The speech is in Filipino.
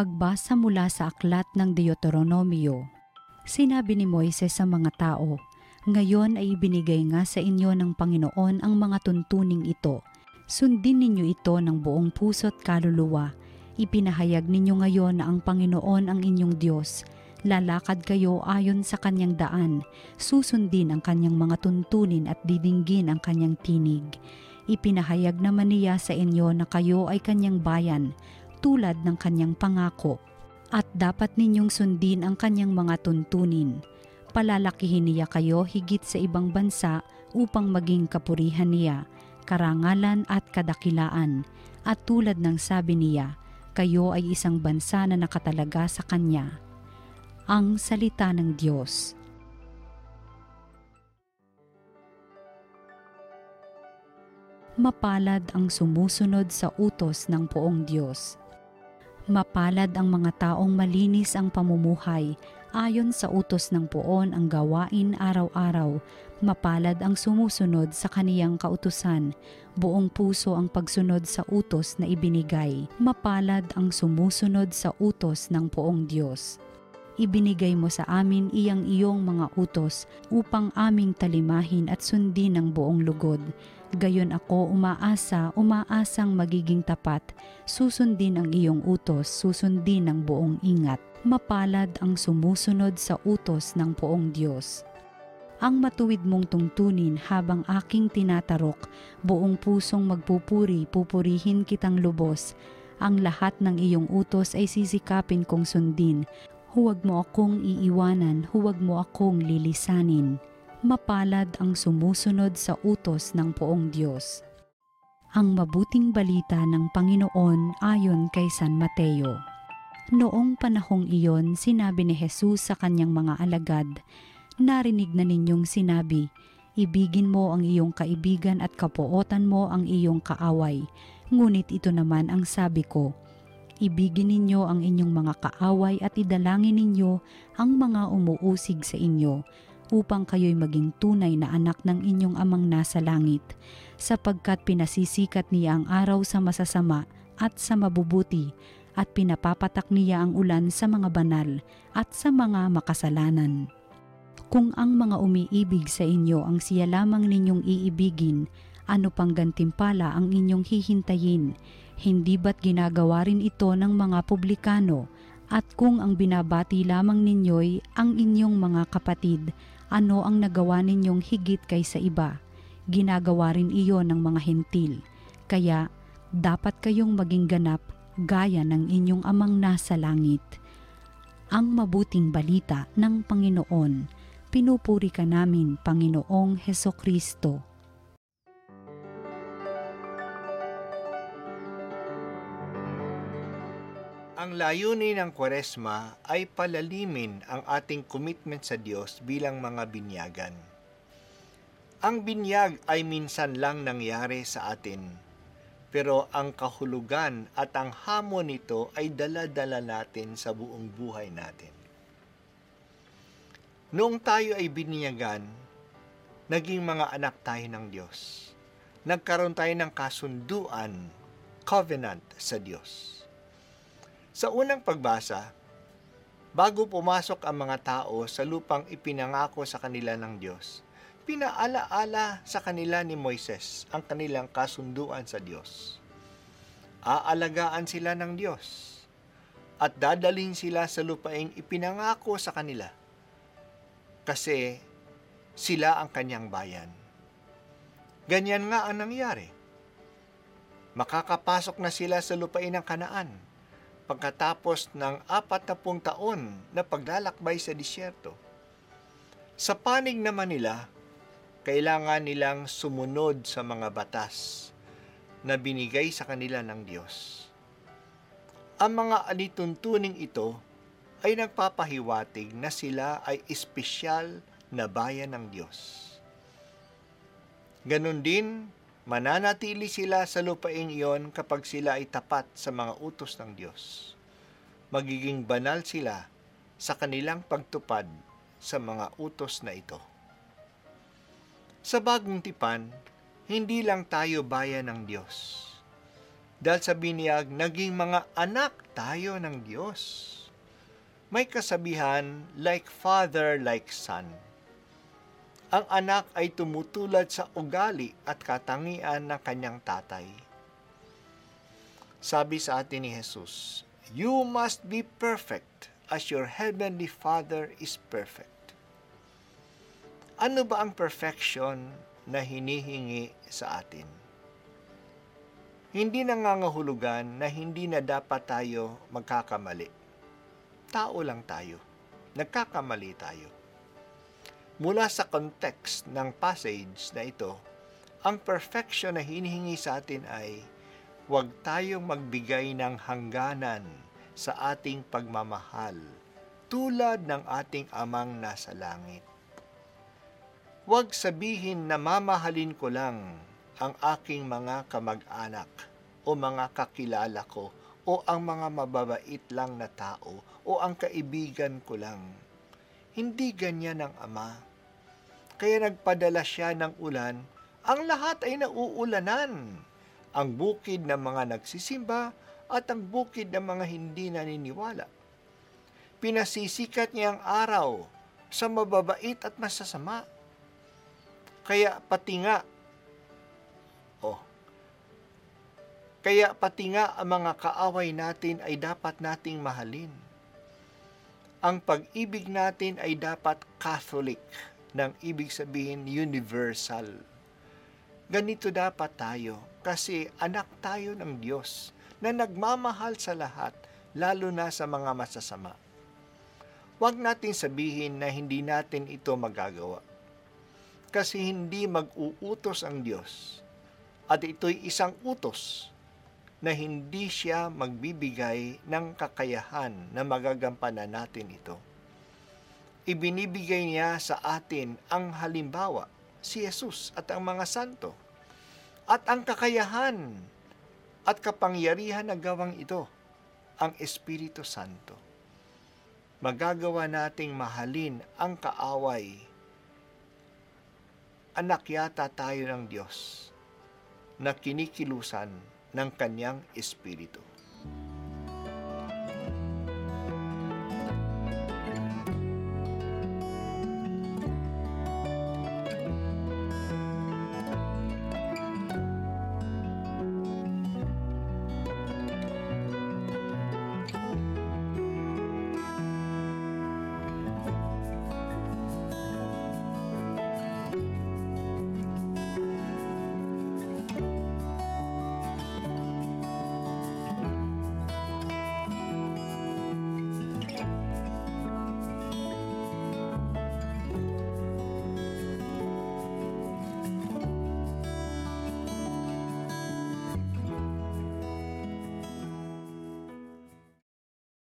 Pagbasa mula sa aklat ng Deuteronomio, sinabi ni Moises sa mga tao, Ngayon ay ibinigay nga sa inyo ng Panginoon ang mga tuntuning ito. Sundin ninyo ito ng buong puso't kaluluwa. Ipinahayag ninyo ngayon na ang Panginoon ang inyong Diyos. Lalakad kayo ayon sa kanyang daan, susundin ang kanyang mga tuntunin at didinggin ang kanyang tinig. Ipinahayag naman niya sa inyo na kayo ay kanyang bayan, tulad ng kanyang pangako at dapat ninyong sundin ang kanyang mga tuntunin. Palalakihin niya kayo higit sa ibang bansa upang maging kapurihan niya, karangalan at kadakilaan. At tulad ng sabi niya, kayo ay isang bansa na nakatalaga sa kanya. Ang salita ng Diyos. Mapalad ang sumusunod sa utos ng poong Diyos Mapalad ang mga taong malinis ang pamumuhay, ayon sa utos ng poon ang gawain araw-araw. Mapalad ang sumusunod sa kaniyang kautusan, buong puso ang pagsunod sa utos na ibinigay. Mapalad ang sumusunod sa utos ng poong Diyos. Ibinigay mo sa amin iyang iyong mga utos upang aming talimahin at sundin ng buong lugod Gayon ako umaasa, umaasang magiging tapat, susundin ang iyong utos, susundin ng buong ingat. Mapalad ang sumusunod sa utos ng poong Diyos. Ang matuwid mong tungtunin habang aking tinatarok, buong pusong magpupuri, pupurihin kitang lubos. Ang lahat ng iyong utos ay sisikapin kong sundin. Huwag mo akong iiwanan, huwag mo akong lilisanin mapalad ang sumusunod sa utos ng poong Diyos. Ang mabuting balita ng Panginoon ayon kay San Mateo. Noong panahong iyon, sinabi ni Jesus sa kanyang mga alagad, Narinig na ninyong sinabi, Ibigin mo ang iyong kaibigan at kapuotan mo ang iyong kaaway. Ngunit ito naman ang sabi ko, Ibigin ninyo ang inyong mga kaaway at idalangin ninyo ang mga umuusig sa inyo upang kayo'y maging tunay na anak ng inyong amang nasa langit, sapagkat pinasisikat niya ang araw sa masasama at sa mabubuti, at pinapapatak niya ang ulan sa mga banal at sa mga makasalanan. Kung ang mga umiibig sa inyo ang siya lamang ninyong iibigin, ano pang gantimpala ang inyong hihintayin? Hindi ba't ginagawa rin ito ng mga publikano? At kung ang binabati lamang ninyo'y ang inyong mga kapatid, ano ang nagawa ninyong higit kaysa iba. Ginagawa rin iyon ng mga hentil. Kaya dapat kayong maging ganap gaya ng inyong amang nasa langit. Ang mabuting balita ng Panginoon, pinupuri ka namin, Panginoong Heso Kristo. Ang layunin ng Kwaresma ay palalimin ang ating commitment sa Diyos bilang mga binyagan. Ang binyag ay minsan lang nangyari sa atin, pero ang kahulugan at ang hamon nito ay dala-dala natin sa buong buhay natin. Noong tayo ay binyagan, naging mga anak tayo ng Diyos. Nagkaroon tayo ng kasunduan, covenant sa Diyos sa unang pagbasa, bago pumasok ang mga tao sa lupang ipinangako sa kanila ng Diyos, pinaalaala sa kanila ni Moises ang kanilang kasunduan sa Diyos. Aalagaan sila ng Diyos at dadalhin sila sa lupaing ipinangako sa kanila kasi sila ang kanyang bayan. Ganyan nga ang nangyari. Makakapasok na sila sa lupain ng Kanaan pagkatapos ng apat na pung taon na paglalakbay sa disyerto. Sa panig naman nila, kailangan nilang sumunod sa mga batas na binigay sa kanila ng Diyos. Ang mga alituntuning ito ay nagpapahiwatig na sila ay espesyal na bayan ng Diyos. Ganon din, mananatili sila sa lupain iyon kapag sila ay tapat sa mga utos ng Diyos. Magiging banal sila sa kanilang pagtupad sa mga utos na ito. Sa bagong tipan, hindi lang tayo bayan ng Diyos. Dahil sa biniyag, naging mga anak tayo ng Diyos. May kasabihan, like father, like son ang anak ay tumutulad sa ugali at katangian ng kanyang tatay. Sabi sa atin ni Jesus, You must be perfect as your heavenly Father is perfect. Ano ba ang perfection na hinihingi sa atin? Hindi nangangahulugan na hindi na dapat tayo magkakamali. Tao lang tayo. Nagkakamali tayo Mula sa context ng passage na ito, ang perfection na hinihingi sa atin ay huwag tayong magbigay ng hangganan sa ating pagmamahal tulad ng ating amang nasa langit. Huwag sabihin na mamahalin ko lang ang aking mga kamag-anak o mga kakilala ko o ang mga mababait lang na tao o ang kaibigan ko lang. Hindi ganyan ang Ama kaya nagpadala siya ng ulan, ang lahat ay nauulanan. Ang bukid ng mga nagsisimba at ang bukid ng mga hindi naniniwala. Pinasisikat niya ang araw sa mababait at masasama. Kaya pati nga, oh, kaya pati nga ang mga kaaway natin ay dapat nating mahalin. Ang pag-ibig natin ay dapat Catholic ng ibig sabihin universal. Ganito dapat tayo kasi anak tayo ng Diyos na nagmamahal sa lahat, lalo na sa mga masasama. Huwag natin sabihin na hindi natin ito magagawa. Kasi hindi mag-uutos ang Diyos. At ito'y isang utos na hindi siya magbibigay ng kakayahan na magagampanan natin ito ibinibigay niya sa atin ang halimbawa, si Jesus at ang mga santo, at ang kakayahan at kapangyarihan na gawang ito, ang Espiritu Santo. Magagawa nating mahalin ang kaaway. Anak yata tayo ng Diyos na kinikilusan ng kanyang Espiritu.